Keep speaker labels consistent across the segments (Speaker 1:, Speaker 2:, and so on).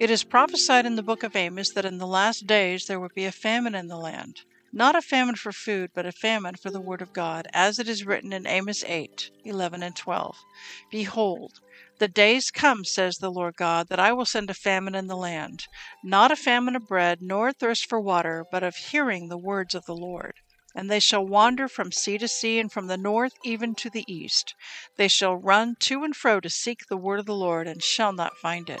Speaker 1: It is prophesied in the book of Amos that in the last days there would be a famine in the land. Not a famine for food, but a famine for the word of God, as it is written in Amos 8 11 and 12. Behold, the days come, says the Lord God, that I will send a famine in the land, not a famine of bread, nor a thirst for water, but of hearing the words of the Lord. And they shall wander from sea to sea, and from the north even to the east. They shall run to and fro to seek the word of the Lord, and shall not find it.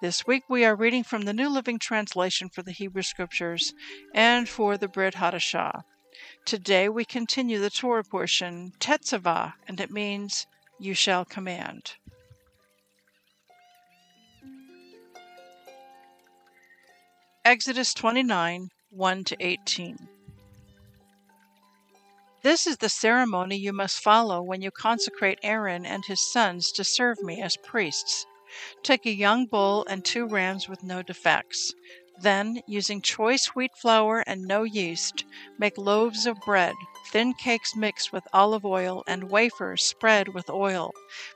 Speaker 1: This week we are reading from the New Living Translation for the Hebrew Scriptures and for the Brit Hadashah. Today we continue the Torah portion, Tetzavah, and it means you shall command. Exodus 29 1 to 18. This is the ceremony you must follow when you consecrate Aaron and his sons to serve me as priests. Take a young bull and two rams with no defects. Then, using choice wheat flour and no yeast, make loaves of bread, thin cakes mixed with olive oil, and wafers spread with oil.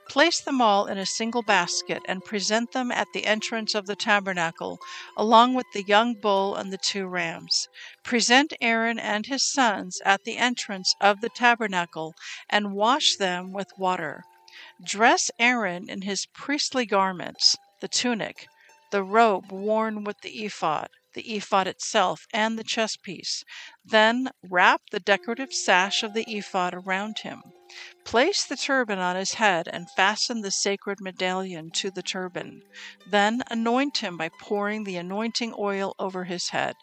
Speaker 1: Place them all in a single basket and present them at the entrance of the tabernacle, along with the young bull and the two rams. Present Aaron and his sons at the entrance of the tabernacle and wash them with water. Dress Aaron in his priestly garments, the tunic, the robe worn with the ephod, the ephod itself, and the chest piece. Then wrap the decorative sash of the ephod around him. Place the turban on his head and fasten the sacred medallion to the turban. Then anoint him by pouring the anointing oil over his head.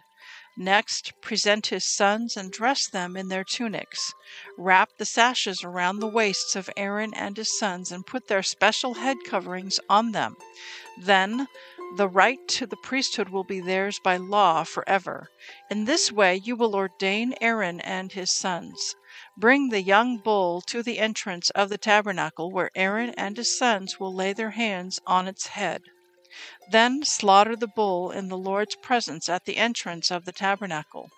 Speaker 1: Next, present his sons and dress them in their tunics. Wrap the sashes around the waists of Aaron and his sons and put their special head coverings on them. Then, the right to the priesthood will be theirs by law forever. In this way, you will ordain Aaron and his sons. Bring the young bull to the entrance of the tabernacle, where Aaron and his sons will lay their hands on its head. Then slaughter the bull in the Lord's presence at the entrance of the tabernacle.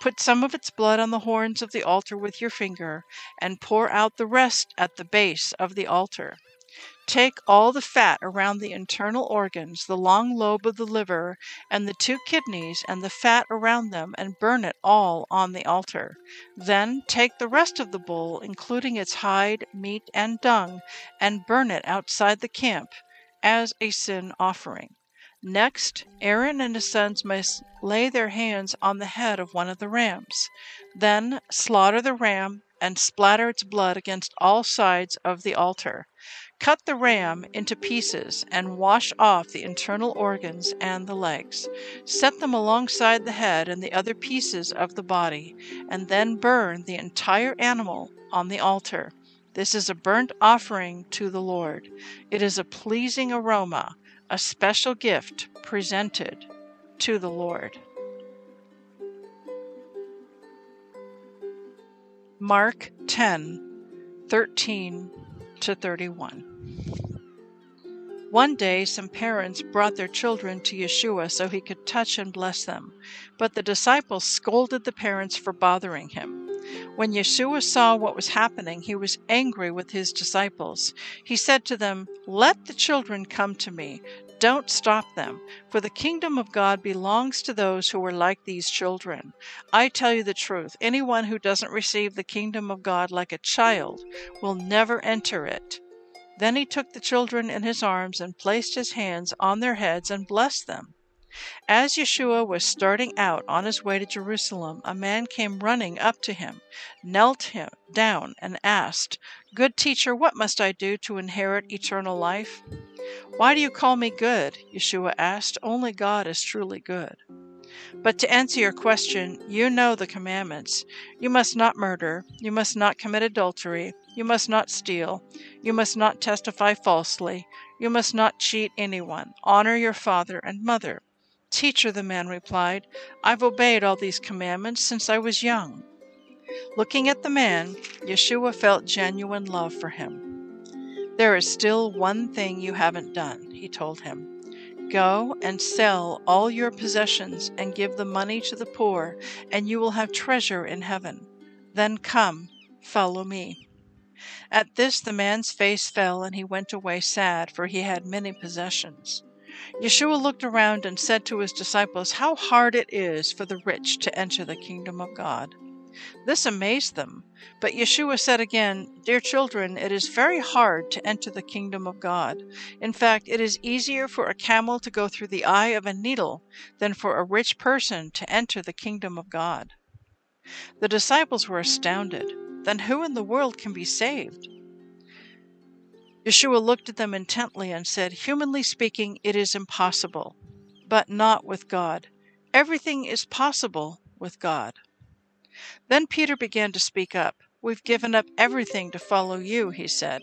Speaker 1: Put some of its blood on the horns of the altar with your finger, and pour out the rest at the base of the altar. Take all the fat around the internal organs, the long lobe of the liver, and the two kidneys, and the fat around them, and burn it all on the altar. Then take the rest of the bull, including its hide, meat, and dung, and burn it outside the camp as a sin offering. Next, Aaron and his sons must lay their hands on the head of one of the rams. Then slaughter the ram and splatter its blood against all sides of the altar. Cut the ram into pieces and wash off the internal organs and the legs. Set them alongside the head and the other pieces of the body, and then burn the entire animal on the altar. This is a burnt offering to the Lord. It is a pleasing aroma, a special gift presented to the Lord. Mark 10 13 to 31. One day, some parents brought their children to Yeshua so he could touch and bless them, but the disciples scolded the parents for bothering him. When Yeshua saw what was happening, he was angry with his disciples. He said to them, Let the children come to me. Don't stop them, for the kingdom of God belongs to those who are like these children. I tell you the truth anyone who doesn't receive the kingdom of God like a child will never enter it. Then he took the children in his arms and placed his hands on their heads and blessed them. As Yeshua was starting out on his way to Jerusalem, a man came running up to him, knelt him down, and asked, Good teacher, what must I do to inherit eternal life? Why do you call me good? Yeshua asked. Only God is truly good. But to answer your question, you know the commandments. You must not murder. You must not commit adultery. You must not steal. You must not testify falsely. You must not cheat anyone. Honor your father and mother. Teacher, the man replied, I've obeyed all these commandments since I was young. Looking at the man, Yeshua felt genuine love for him. There is still one thing you haven't done, he told him. Go and sell all your possessions and give the money to the poor, and you will have treasure in heaven. Then come, follow me. At this the man's face fell, and he went away sad, for he had many possessions. Yeshua looked around and said to his disciples, How hard it is for the rich to enter the kingdom of God. This amazed them. But Yeshua said again, Dear children, it is very hard to enter the kingdom of God. In fact, it is easier for a camel to go through the eye of a needle than for a rich person to enter the kingdom of God. The disciples were astounded. Then who in the world can be saved? Yeshua looked at them intently and said, Humanly speaking, it is impossible, but not with God. Everything is possible with God. Then Peter began to speak up. We've given up everything to follow you, he said.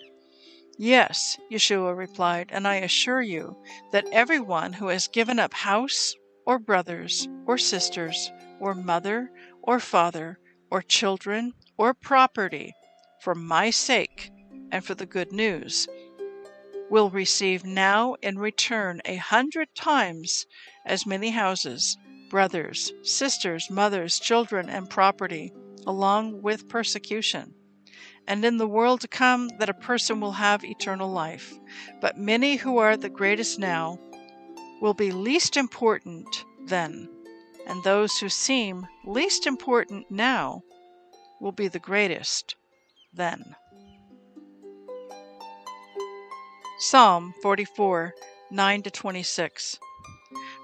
Speaker 1: Yes, Yeshua replied, and I assure you that everyone who has given up house, or brothers, or sisters, or mother, or father, or children, or property, for my sake and for the good news, will receive now in return a hundred times as many houses, brothers, sisters, mothers, children, and property, along with persecution. And in the world to come, that a person will have eternal life. But many who are the greatest now will be least important then, and those who seem least important now will be the greatest then. Psalm 44 9 to 26.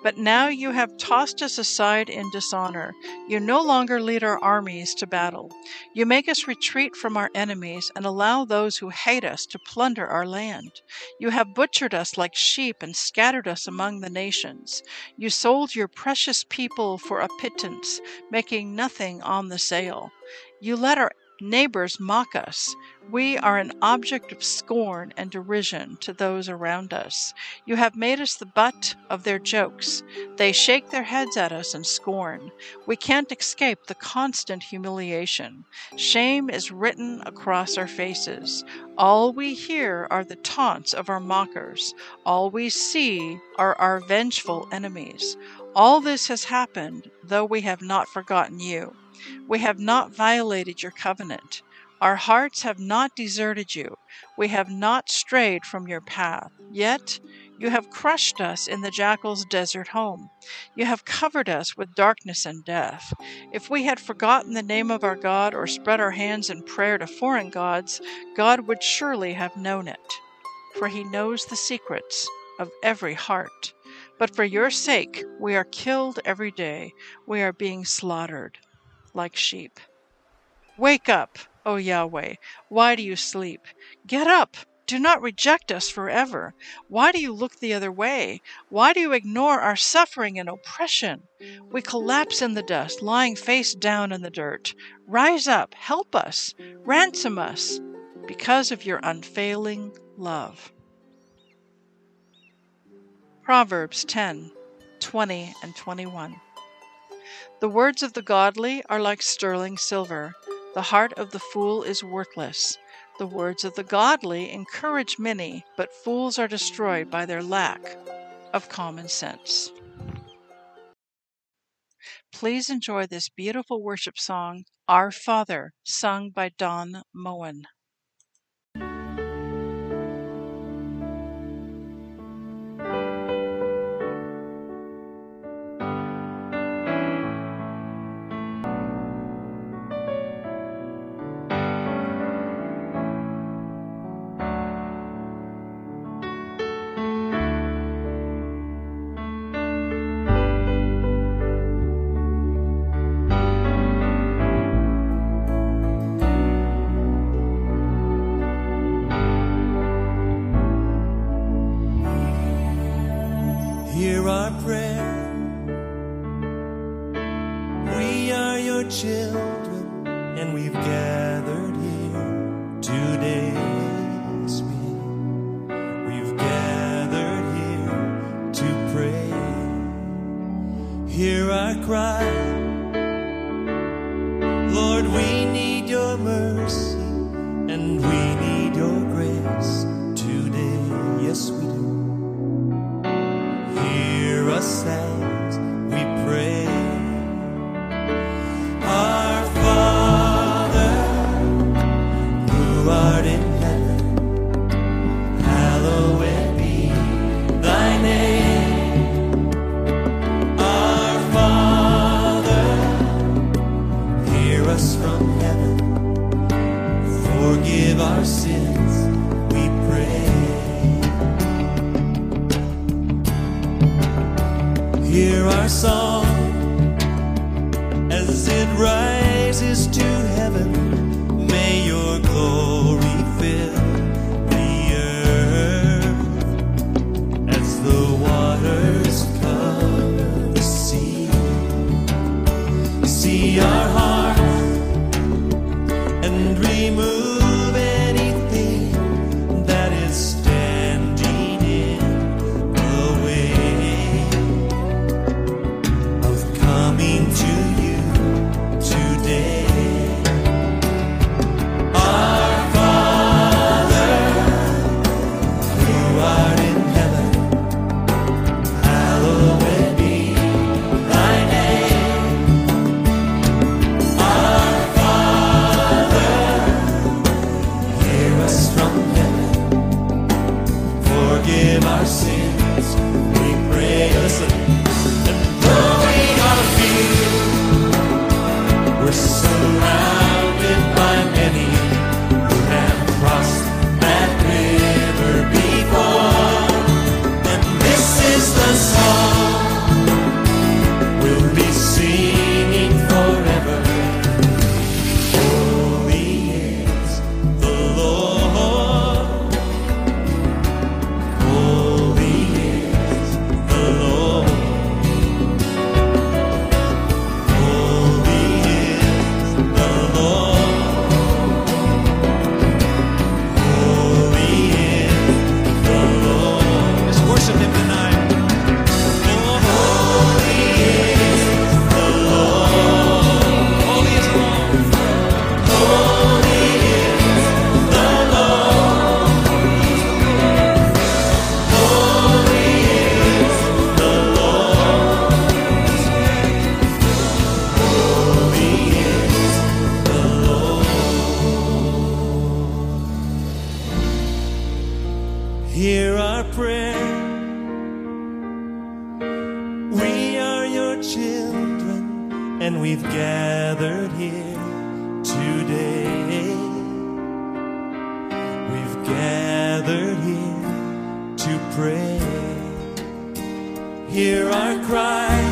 Speaker 1: But now you have tossed us aside in dishonor. You no longer lead our armies to battle. You make us retreat from our enemies and allow those who hate us to plunder our land. You have butchered us like sheep and scattered us among the nations. You sold your precious people for a pittance, making nothing on the sale. You let our neighbors mock us. We are an object of scorn and derision to those around us. You have made us the butt of their jokes. They shake their heads at us in scorn. We can't escape the constant humiliation. Shame is written across our faces. All we hear are the taunts of our mockers. All we see are our vengeful enemies. All this has happened, though we have not forgotten you. We have not violated your covenant. Our hearts have not deserted you. We have not strayed from your path. Yet you have crushed us in the jackal's desert home. You have covered us with darkness and death. If we had forgotten the name of our God or spread our hands in prayer to foreign gods, God would surely have known it, for he knows the secrets of every heart. But for your sake, we are killed every day. We are being slaughtered like sheep. Wake up, O Yahweh! Why do you sleep? Get up! Do not reject us forever. Why do you look the other way? Why do you ignore our suffering and oppression? We collapse in the dust, lying face down in the dirt. Rise up, help us, ransom us, because of your unfailing love. Proverbs 10 20 and 21. The words of the godly are like sterling silver, the heart of the fool is worthless. The words of the godly encourage many, but fools are destroyed by their lack of common sense. Please enjoy this beautiful worship song, Our Father, sung by Don Moen.
Speaker 2: hear our prayer. We are your children, and we've gathered here today. We've gathered here to pray. Hear our cry. Lord, we need your mercy, and we need and we've gathered here today. We've gathered here to pray. Hear our cry.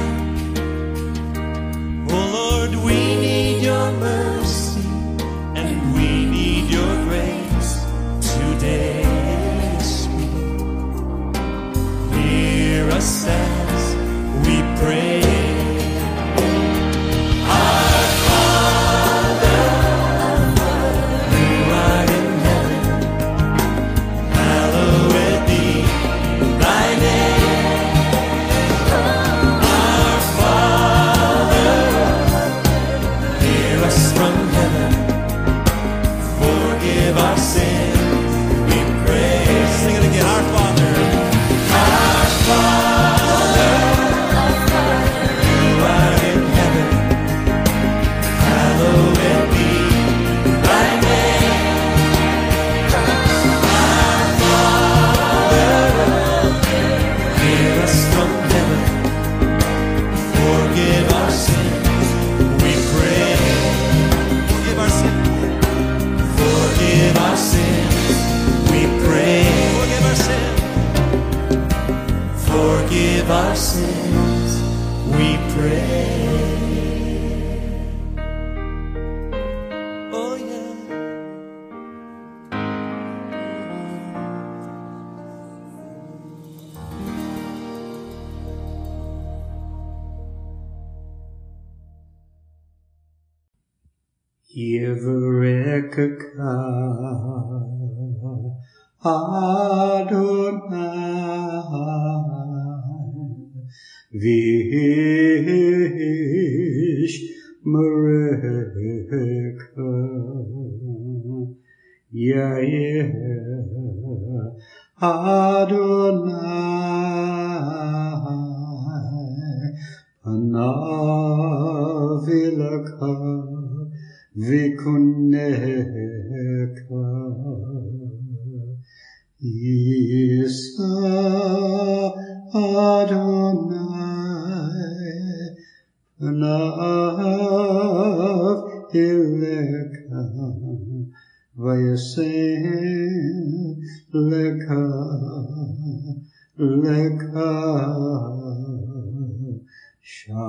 Speaker 3: Yevreka Adonai Vish Mereka Yair Adonai Panavilaka Vikuneka Isa Adonai Panav Ileka Vayasem Leka Leka Shalom